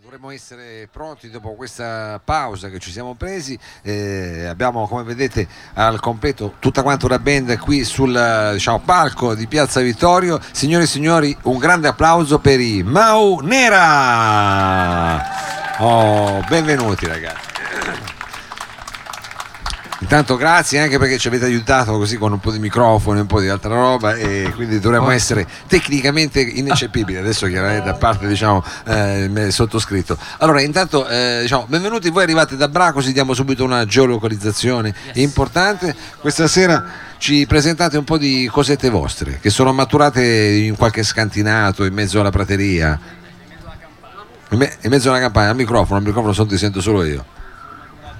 dovremmo essere pronti dopo questa pausa che ci siamo presi. Eh, abbiamo, come vedete, al completo tutta quanta una band qui sul diciamo, palco di Piazza Vittorio. Signore e signori, un grande applauso per i Mau Nera. Oh, benvenuti ragazzi. Intanto grazie anche perché ci avete aiutato così con un po' di microfono e un po' di altra roba e quindi dovremmo essere tecnicamente ineccepibili adesso chiaramente da parte diciamo eh, sottoscritto. Allora intanto eh, diciamo benvenuti, voi arrivate da Bracosi, diamo subito una geolocalizzazione yes. importante. Questa sera ci presentate un po' di cosette vostre che sono maturate in qualche scantinato in mezzo alla prateria. In mezzo alla campagna, al microfono, al microfono solo ti sento solo io.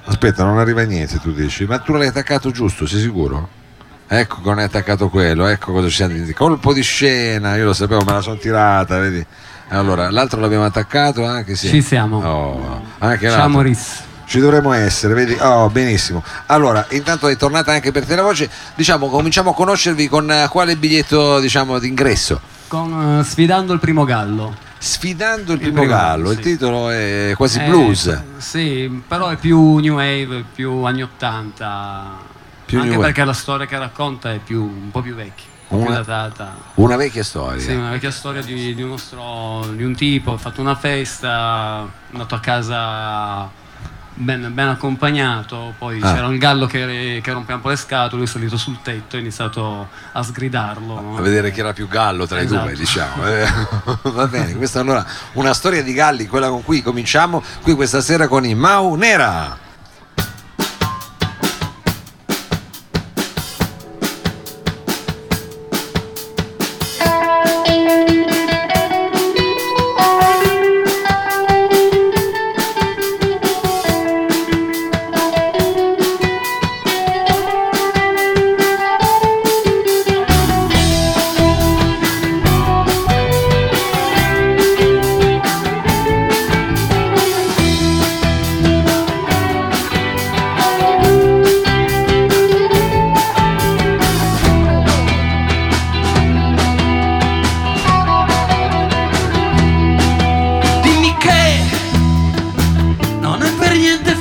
Aspetta, non arriva niente, tu dici. Ma tu l'hai attaccato giusto, sei sicuro? Ecco che non hai attaccato quello, ecco cosa ci siamo diti. Colpo di scena, io lo sapevo, me la sono tirata, vedi? Allora, l'altro l'abbiamo attaccato anche sì. Ci siamo. Oh, anche Ciao Maurice. Ci dovremmo essere, vedi? Oh, benissimo. Allora, intanto è tornata anche per te la voce. Diciamo, cominciamo a conoscervi con uh, quale biglietto, diciamo, d'ingresso? Con uh, Sfidando il primo gallo. Sfidando il primo, il primo gallo, sì. il titolo è quasi eh, blues. Sì, però è più new wave, più anni 80. Più anche perché la storia che racconta è più, un po' più vecchia. Una, più datata. una vecchia storia. Sì, una vecchia storia di, di, nostro, di un tipo, ha fatto una festa, è andato a casa ben, ben accompagnato, poi ah. c'era un gallo che, che, rompeva un po' le scatole, lui è salito sul tetto e ha iniziato a sgridarlo. A vedere chi era più gallo tra esatto. i due, diciamo. Eh, va bene, questa è allora una storia di galli, quella con cui cominciamo qui questa sera con i Mau Nera.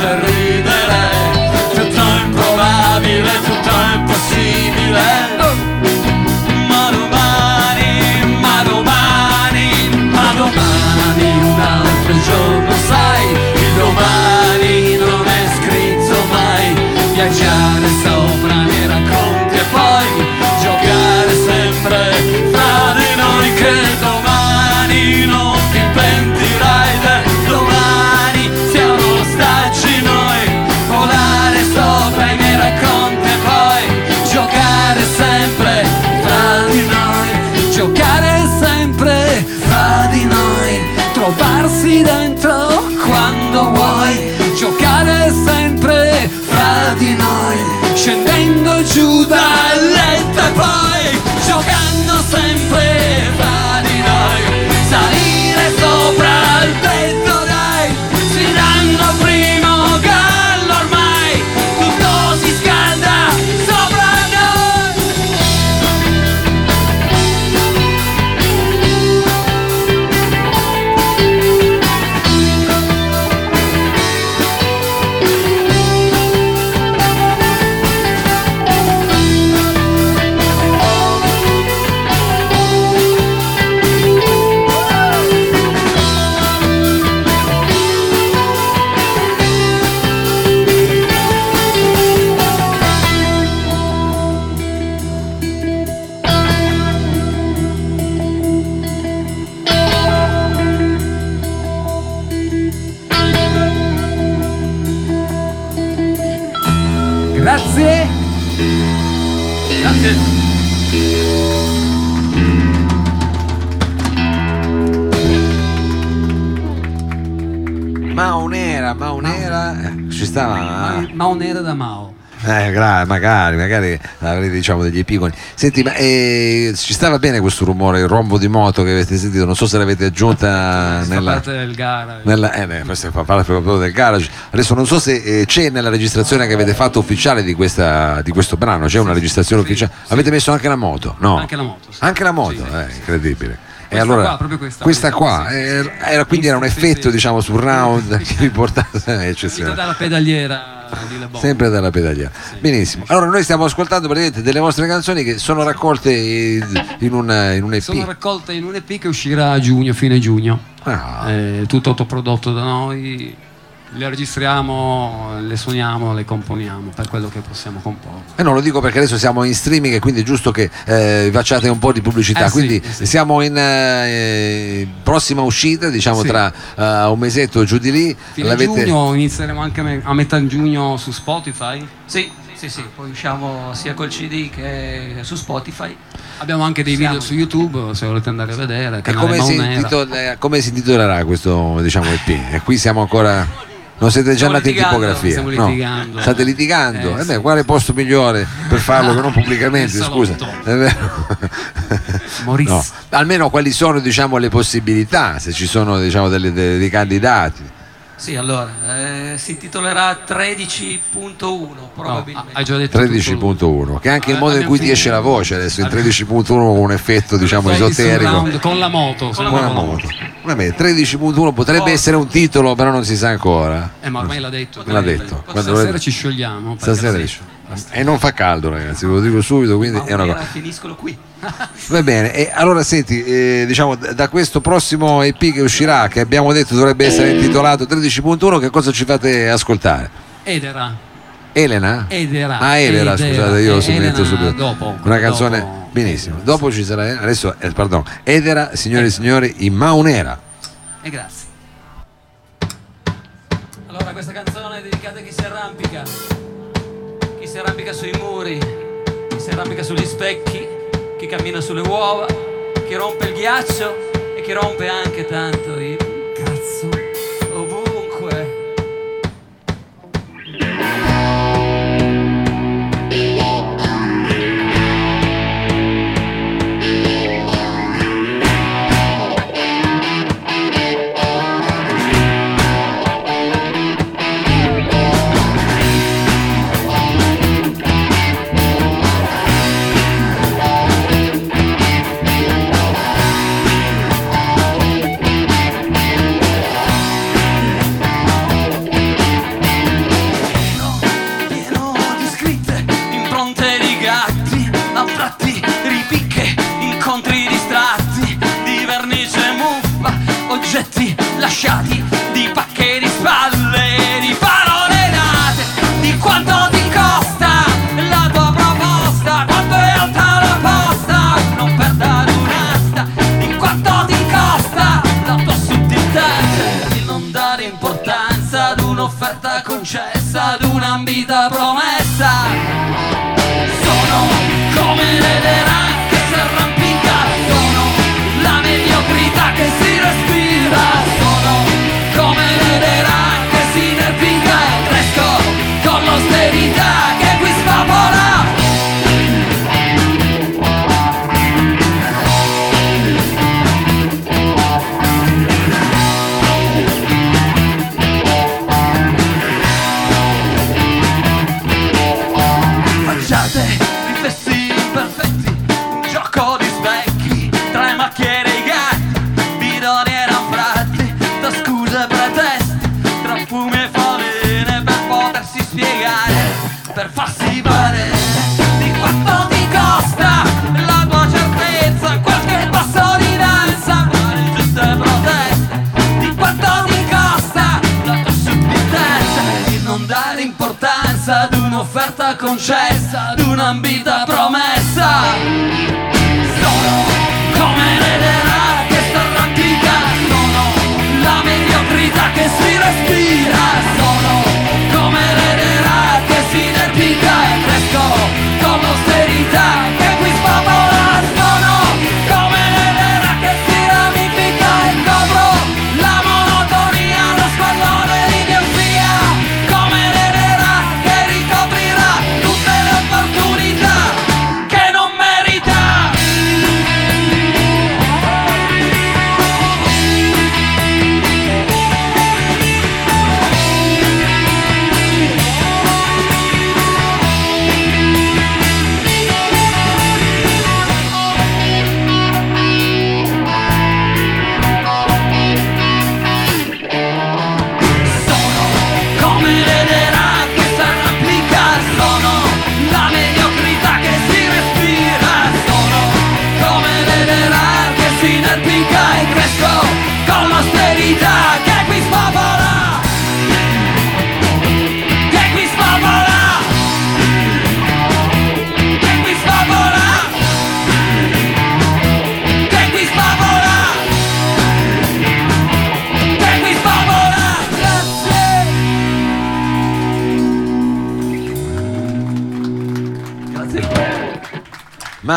per ridere. Tutto improbabile, tutto impossibile Ma domani, ma domani, ma domani un altro giorno. noi scendendo giù dal letto e poi giocando sempre Maunera, Maunera, eh, ci stava... Maunera da Mao. Eh, gra- magari, magari avrete diciamo degli epigoni. Senti, ma eh, ci stava bene questo rumore, il rombo di moto che avete sentito? Non so se l'avete aggiunta nella. parte del garage. Nella, eh, beh, questo fa parte proprio del garage. Adesso non so se eh, c'è nella registrazione che avete fatto ufficiale di, questa, di questo brano, c'è una registrazione sì, ufficiale. sì. Avete messo anche la moto? No. Anche la moto. sì. Anche la moto, Sì, sì, eh, sì. Incredibile. E Questa allora, qua, proprio questa. qua, Sì. eh, era, quindi era un Sì, sì, effetto sì. diciamo sul round che vi portava Uscita eccezionale. dalla pedaliera. Sempre dalla pedaglia. Benissimo. Allora noi stiamo ascoltando praticamente delle vostre canzoni che sono raccolte in un, in un EP. Sono raccolte in un EP che uscirà a giugno, fine giugno. Ah, Eh, tutto autoprodotto da noi. Le registriamo, le suoniamo, le componiamo per quello che possiamo comporre. E non lo dico perché adesso siamo in streaming e quindi è giusto che eh, facciate un po' di pubblicità. Eh sì, quindi sì. siamo in eh, prossima uscita, diciamo Sì. tra eh, un mesetto giù di lì. Fine L'avete- giugno inizieremo anche a metà giugno su Spotify. Sì, sì, sì, poi usciamo sia col CD che su Spotify. Abbiamo anche dei Siamo- video su YouTube se volete andare a vedere. E come come si intitolerà questo diciamo, EP? E qui siamo ancora. Non siete già andati in litigando, tipografia? stiamo no? litigando. State litigando? Eh, Eh beh, sì. quale posto migliore per farlo che non pubblicamente? Scusa, è vero? No. Almeno quali sono diciamo, le possibilità, se ci sono diciamo, delle- dei- dei candidati? Sì, allora, eh, si intitolerà 13.1 No, probabilmente. hai già detto tutto. 13.1, che è anche il Ah, modo in cui ti esce la voce adesso, in Abbiamo- 13.1 con un effetto diciamo il esoterico. Con la moto. Con la moto. Vabbè, 13.1 potrebbe Oh. essere un titolo, però non si sa ancora. Eh, ma ormai l'ha detto. L'ha detto. Quando Stasera dovrebbe- ci sciogliamo. Stasera sì. dice. E non fa caldo, ragazzi, ve lo dico subito, quindi Ma è una cosa. finiscono qui. Va bene, e allora senti, eh, diciamo da questo prossimo EP che uscirà, che abbiamo detto dovrebbe essere intitolato 13.1, che cosa ci fate ascoltare? Edera. Elena? Edera. Ah, Elena, Edera. scusate, io Elena detto subito. dopo, Una canzone, dopo. Benissimo. Dopo ci sarà, adesso, eh, pardon, Edera, signore e signori, in Maunera. E grazie. Allora, questa canzone è dedicata a chi si arrampica. Chi si arrampica sui muri, chi si arrampica sugli specchi, chi cammina sulle uova, chi rompe il ghiaccio e chi rompe anche tanto il di quanto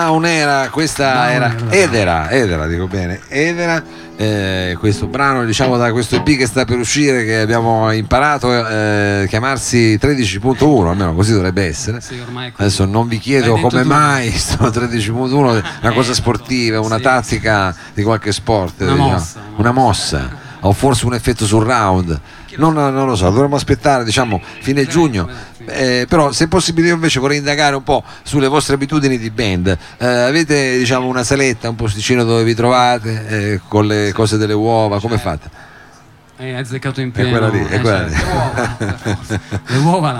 Maunera, questa era Edera, Edera, dico bene, Edera, eh, questo brano diciamo da questo EP che sta per uscire che abbiamo imparato a chiamarsi 13.1, almeno così dovrebbe essere. Sì. Adesso non vi chiedo come mai sto 13.1, una cosa sportiva, una tattica di qualche sport, Una diciamo. mossa, una mossa, o forse un effetto sul round. Non, non lo so, dovremmo aspettare diciamo fine giugno. Eh, però se possibile io invece vorrei indagare un po' sulle vostre abitudini di band. Eh, avete diciamo una saletta, un posticino dove vi trovate eh, con le cose delle uova, come fate? È azzeccato in È pieno. quella lì, è eh, quella lì. certo. Le uova la-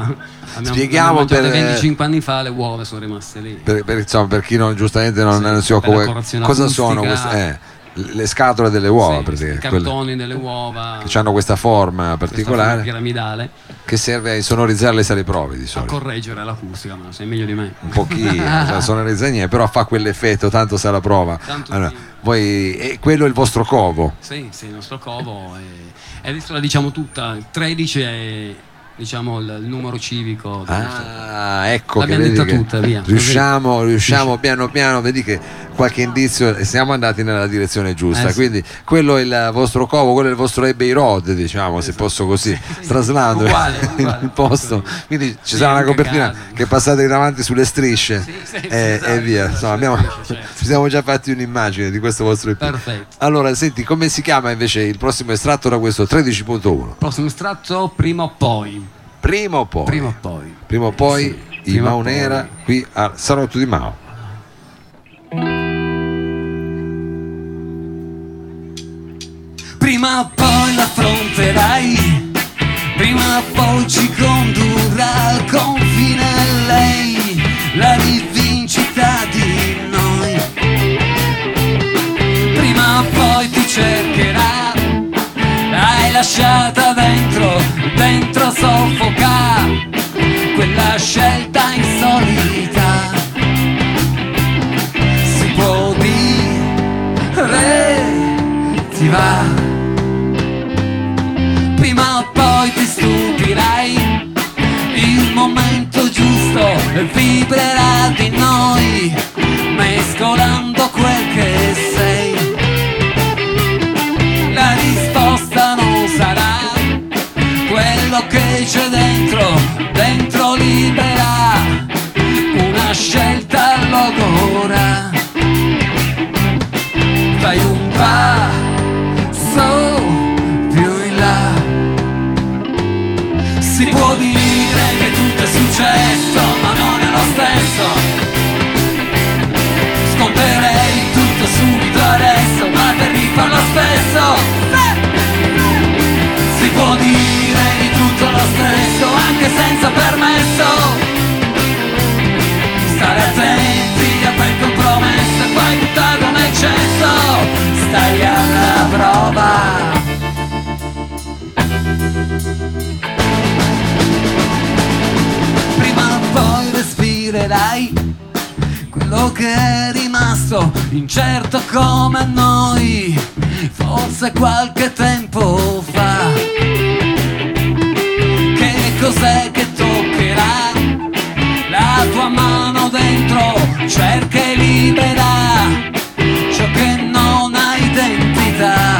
abbiamo, Spieghiamo abbiamo per- 25 anni fa, le uova sono rimaste lì. Per, per- insomma, per chi non, giustamente non, Sì, non si occupa, cosa acustica. sono queste? Le scatole delle uova, Sì, i praticamente, quelle cartoni delle uova. che hanno questa forma questa particolare forma piramidale che serve a insonorizzare le sale prove di a solito. correggere l'acustica, ma sei meglio di me. un pochino, cioè, sonorizza niente, però fa quell'effetto, tanto sa la prova. Tanto Allora, voi, e quello è il vostro covo. Sì, sì, il nostro covo è, adesso la diciamo tutta, il 13 è diciamo il, il numero civico Ah, ecco che L'abbiamo detta tutta, via. riusciamo, riusciamo piano piano, vedi che qualche indizio siamo andati nella direzione giusta. Eh, sì. Quindi quello è il vostro covo, quello è il vostro Abbey Road, diciamo, se posso così traslando Uguale, uguale. il posto. Quindi ci Sì, sarà una copertina casa. che passate davanti sulle strisce Sì, sì, sì, e, esatto, e via. Insomma, abbiamo- certo. ci siamo già fatti un'immagine di questo vostro EP. Perfetto. Allora, senti, come si chiama invece il prossimo estratto da questo 13.1? Prossimo estratto prima o poi. Prima o poi? Prima o poi. Prima o poi Sì, i prima o Maunera poi. qui al Salotto di Mao. Prima o poi l'affronterai, prima o poi ci condurrà al confine lei, la rivincita di noi. Prima o poi ti cercherà, l'hai lasciata dentro, dentro soffoca, quella scelta insolita. Si può dire, ti va prima o poi ti stupirai, il momento giusto vibrerà di noi, mescolando logora. Fai un passo più in là. Si può dire che tutto è successo, ma non è lo stesso. Sconterei tutto subito adesso, ma per rifarlo spesso. Che è rimasto incerto come noi, forse qualche tempo fa. Che cos'è che toccherà? La tua mano dentro cerca e libera ciò che non ha identità.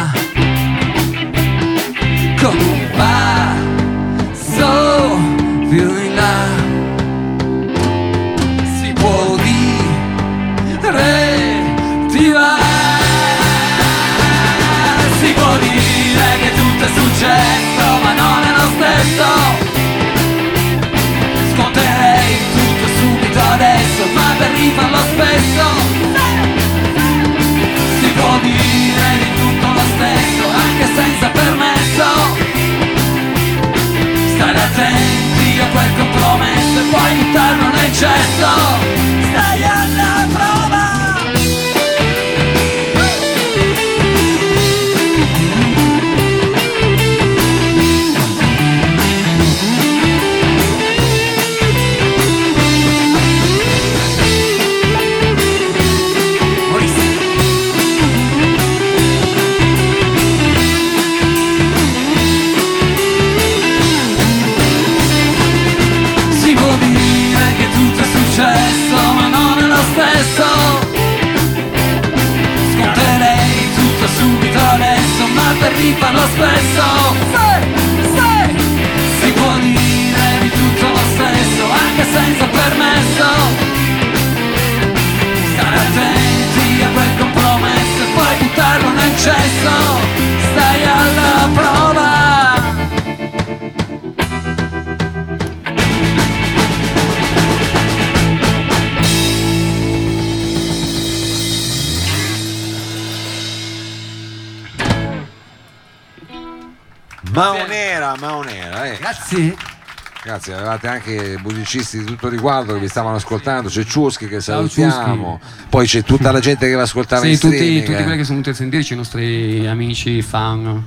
Często Eh. Grazie. Avevate anche musicisti di tutto riguardo che vi stavano ascoltando, c'è Ciuschi che salutiamo, poi c'è tutta la gente che va a ascoltare sì, in tutti, streaming, tutti eh. quelli che sono venuti a sentirci, i nostri amici, fan,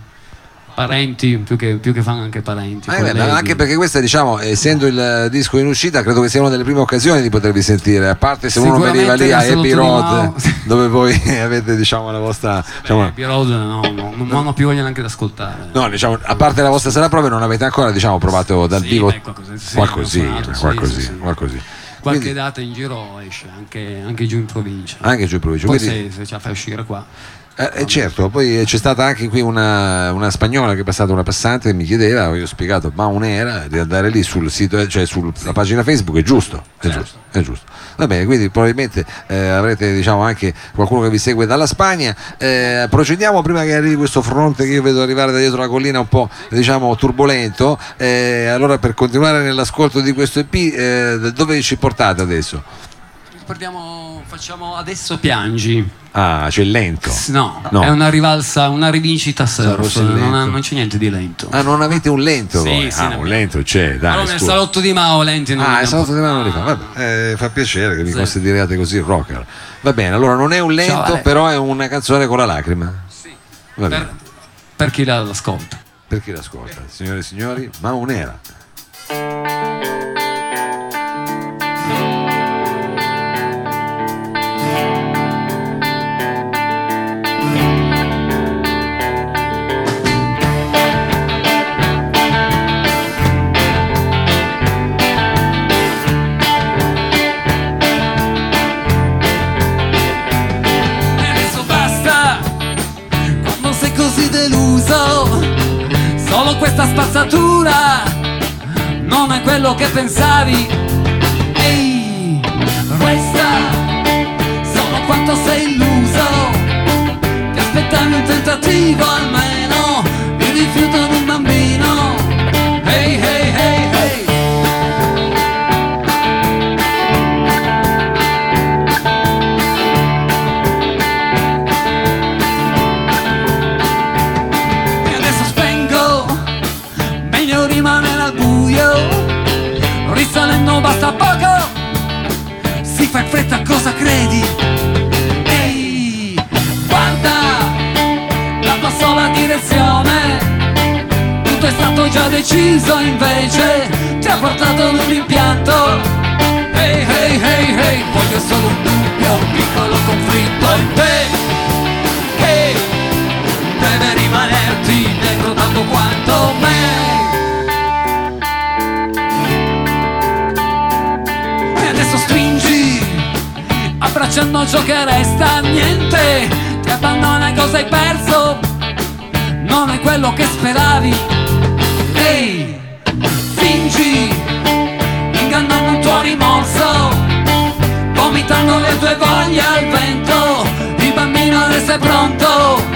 parenti, più che, più che fan anche parenti. Eh, beh, anche perché questa, diciamo, essendo il eh, disco in uscita, credo che sia una delle prime occasioni di potervi sentire, a parte se uno veniva lì a di Road, dove voi avete, diciamo, la vostra... Diciamo, Abbey Road no, no, non ho più voglia neanche di ascoltare. No, diciamo, a parte la vostra sala prove non avete ancora diciamo, provato dal Sì, vivo beh, sì, qualcosina, sì, qualcosina, sì, sì. qualcosina. Qualche Quindi- data in giro esce, anche, anche giù in provincia. anche giù in provincia. Poi Quindi- se, se ce la fai uscire qua. Eh, eh, certo, poi c'è stata anche qui una, una spagnola che è passata una passante e mi chiedeva, io ho spiegato, ma un'era di andare lì sul sito, cioè sulla pagina Facebook, è giusto, è Certo. giusto, è giusto. Va bene, quindi probabilmente eh, avrete diciamo anche qualcuno che vi segue dalla Spagna. Eh, procediamo prima che arrivi questo fronte che io vedo arrivare da dietro la collina un po' diciamo turbolento. Eh, allora per continuare nell'ascolto di questo EP, eh, dove ci portate adesso? Ricordiamo, facciamo adesso piangi. Ah, c'è il lento. No, No. è una rivalsa, una rivincita surf. Non, ha- non c'è niente di lento. Ah, non avete un lento? Sì, voi? sì, ah, un lento c'è, dai. Però nel salotto di Mao lenti non Ah, il salotto di abbiamo- mano li fa. Ah. Vabbè, eh, fa piacere che mi Sì. consideriate così rocker. Va bene, allora non è un lento, Ciao, però è una canzone con la lacrima. Sì. Per, per chi la- l'ascolta. Per chi l'ascolta, signore e signori, ma un'era. Questa spazzatura Non è quello che pensavi. Ehi, resta Solo quanto sei illuso Ti aspettavi un tentativo almeno Basta poco Si fa in fretta cosa credi? Ehi Guarda La tua sola direzione. Tutto è stato già deciso invece Ti ha portato ad un impianto. Ehi ehi ehi ehi Voglio solo un dubbio Un piccolo conflitto in te. Che deve rimanerti dentro tanto quanto me. Abbracciando ciò che resta, niente, ti abbandona cosa hai perso, non è quello che speravi. Ehi, fingi, ingannando un tuo rimorso vomitando le tue voglie al vento. Il bambino adesso è pronto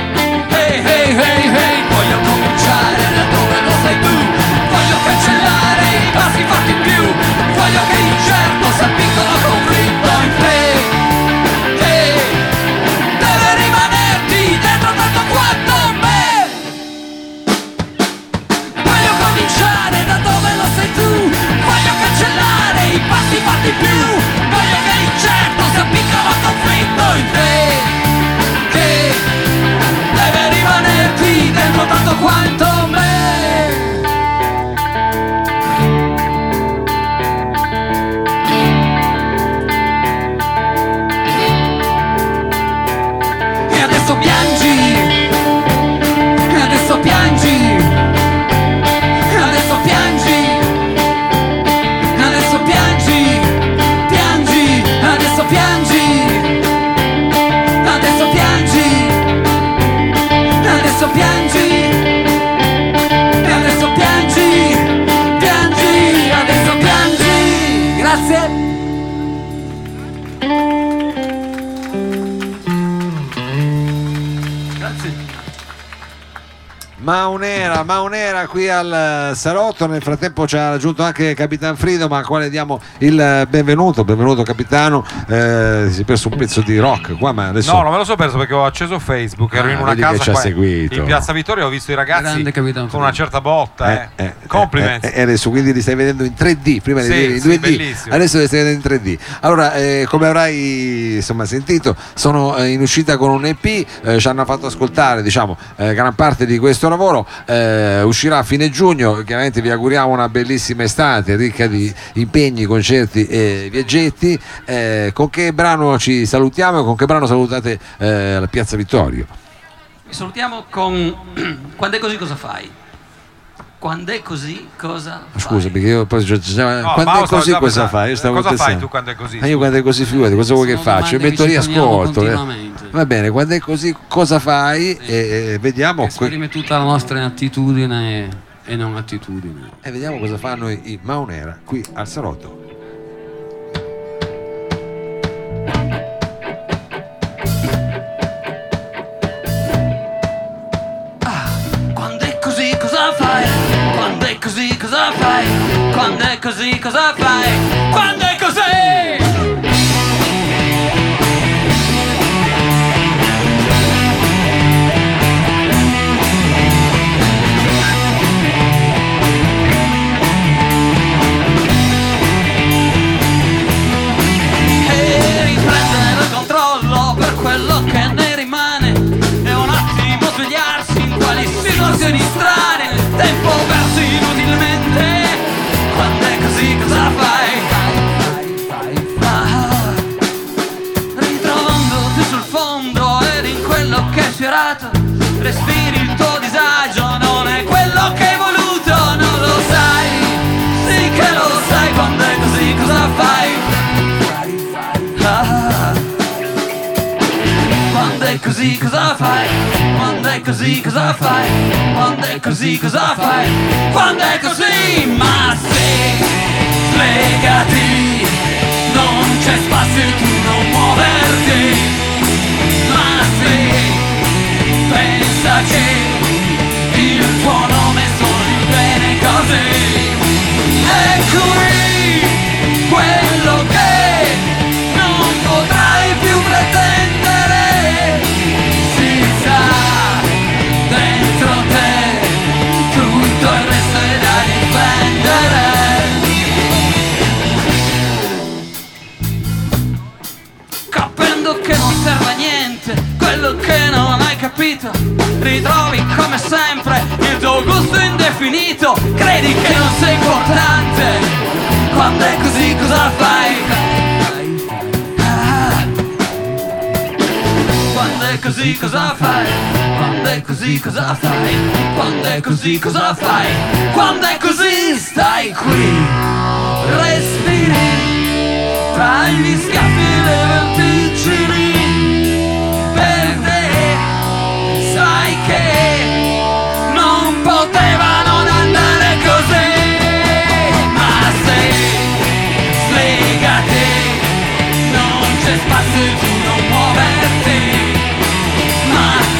Maunera, Maunera qui al salotto, nel frattempo ci ha raggiunto anche Capitan Frido, ma a quale diamo il benvenuto, benvenuto capitano, eh, si è perso un pezzo di rock qua, ma adesso... No, non me lo so perso perché ho acceso Facebook, ero Ah, in una casa ci ha qua seguito. in Piazza Vittoria, ho visto i ragazzi con una certa botta, eh. Eh, eh, Compliments. eh, eh, adesso quindi li stai vedendo in 3D, prima li Sì, in sì, 2D, bellissimo. adesso li stai vedendo in 3D. Allora, eh, come avrai insomma, sentito, sono eh, in uscita con un EP, eh, ci hanno fatto ascoltare diciamo, eh, gran parte di questo lavoro, eh, uscirà a fine giugno, chiaramente vi auguriamo una bellissima estate ricca di impegni, concerti e viaggetti. Eh, con che brano ci salutiamo e con che brano salutate eh, la Piazza Vittorio? Vi salutiamo con Quando è così cosa fai? Quando è così cosa fai? Scusa, perché io poi No, quando Paolo è così cosa pensando. fai? Io Cosa fai pensando. tu quando è così? Ma io quando è così figurati, cosa vuoi che faccio? domande Metto lì ascolto. eh. continuamente. Va bene, quando è così cosa fai? E, e vediamo, que- Esprime tutta la nostra attitudine e non attitudine. e vediamo cosa fanno i, i Maunera qui al salotto. Quando è così cosa fai? Fai? Quando è così cosa fai? Quando è fai? Quando è così cosa fai? Quando è così cosa fai? Quando è così ma sì, slegati Non c'è spazio tu non muoverti Ma sì, pensa che il tuo nome suoni bene così E qui ritrovi come sempre il tuo gusto indefinito. Credi che non sei importante. Quando è così cosa fai? Quando è così cosa fai? Quando è così cosa fai? Quando è così cosa fai? Quando è così stai qui. Respiri tra gli schiaffi e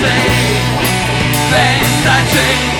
ma se pensaci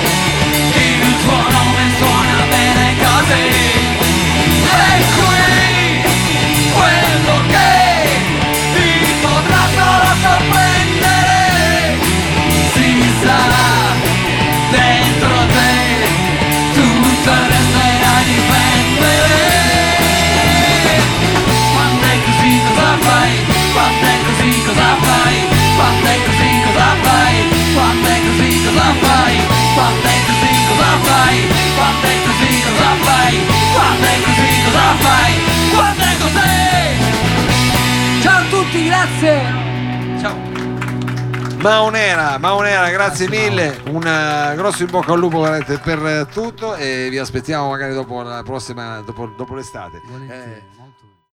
grazie ciao Maunera, Maunera, grazie mille, un eh, grosso in bocca al lupo veramente per eh, tutto e vi aspettiamo magari dopo la prossima, dopo, dopo l'estate. Eh.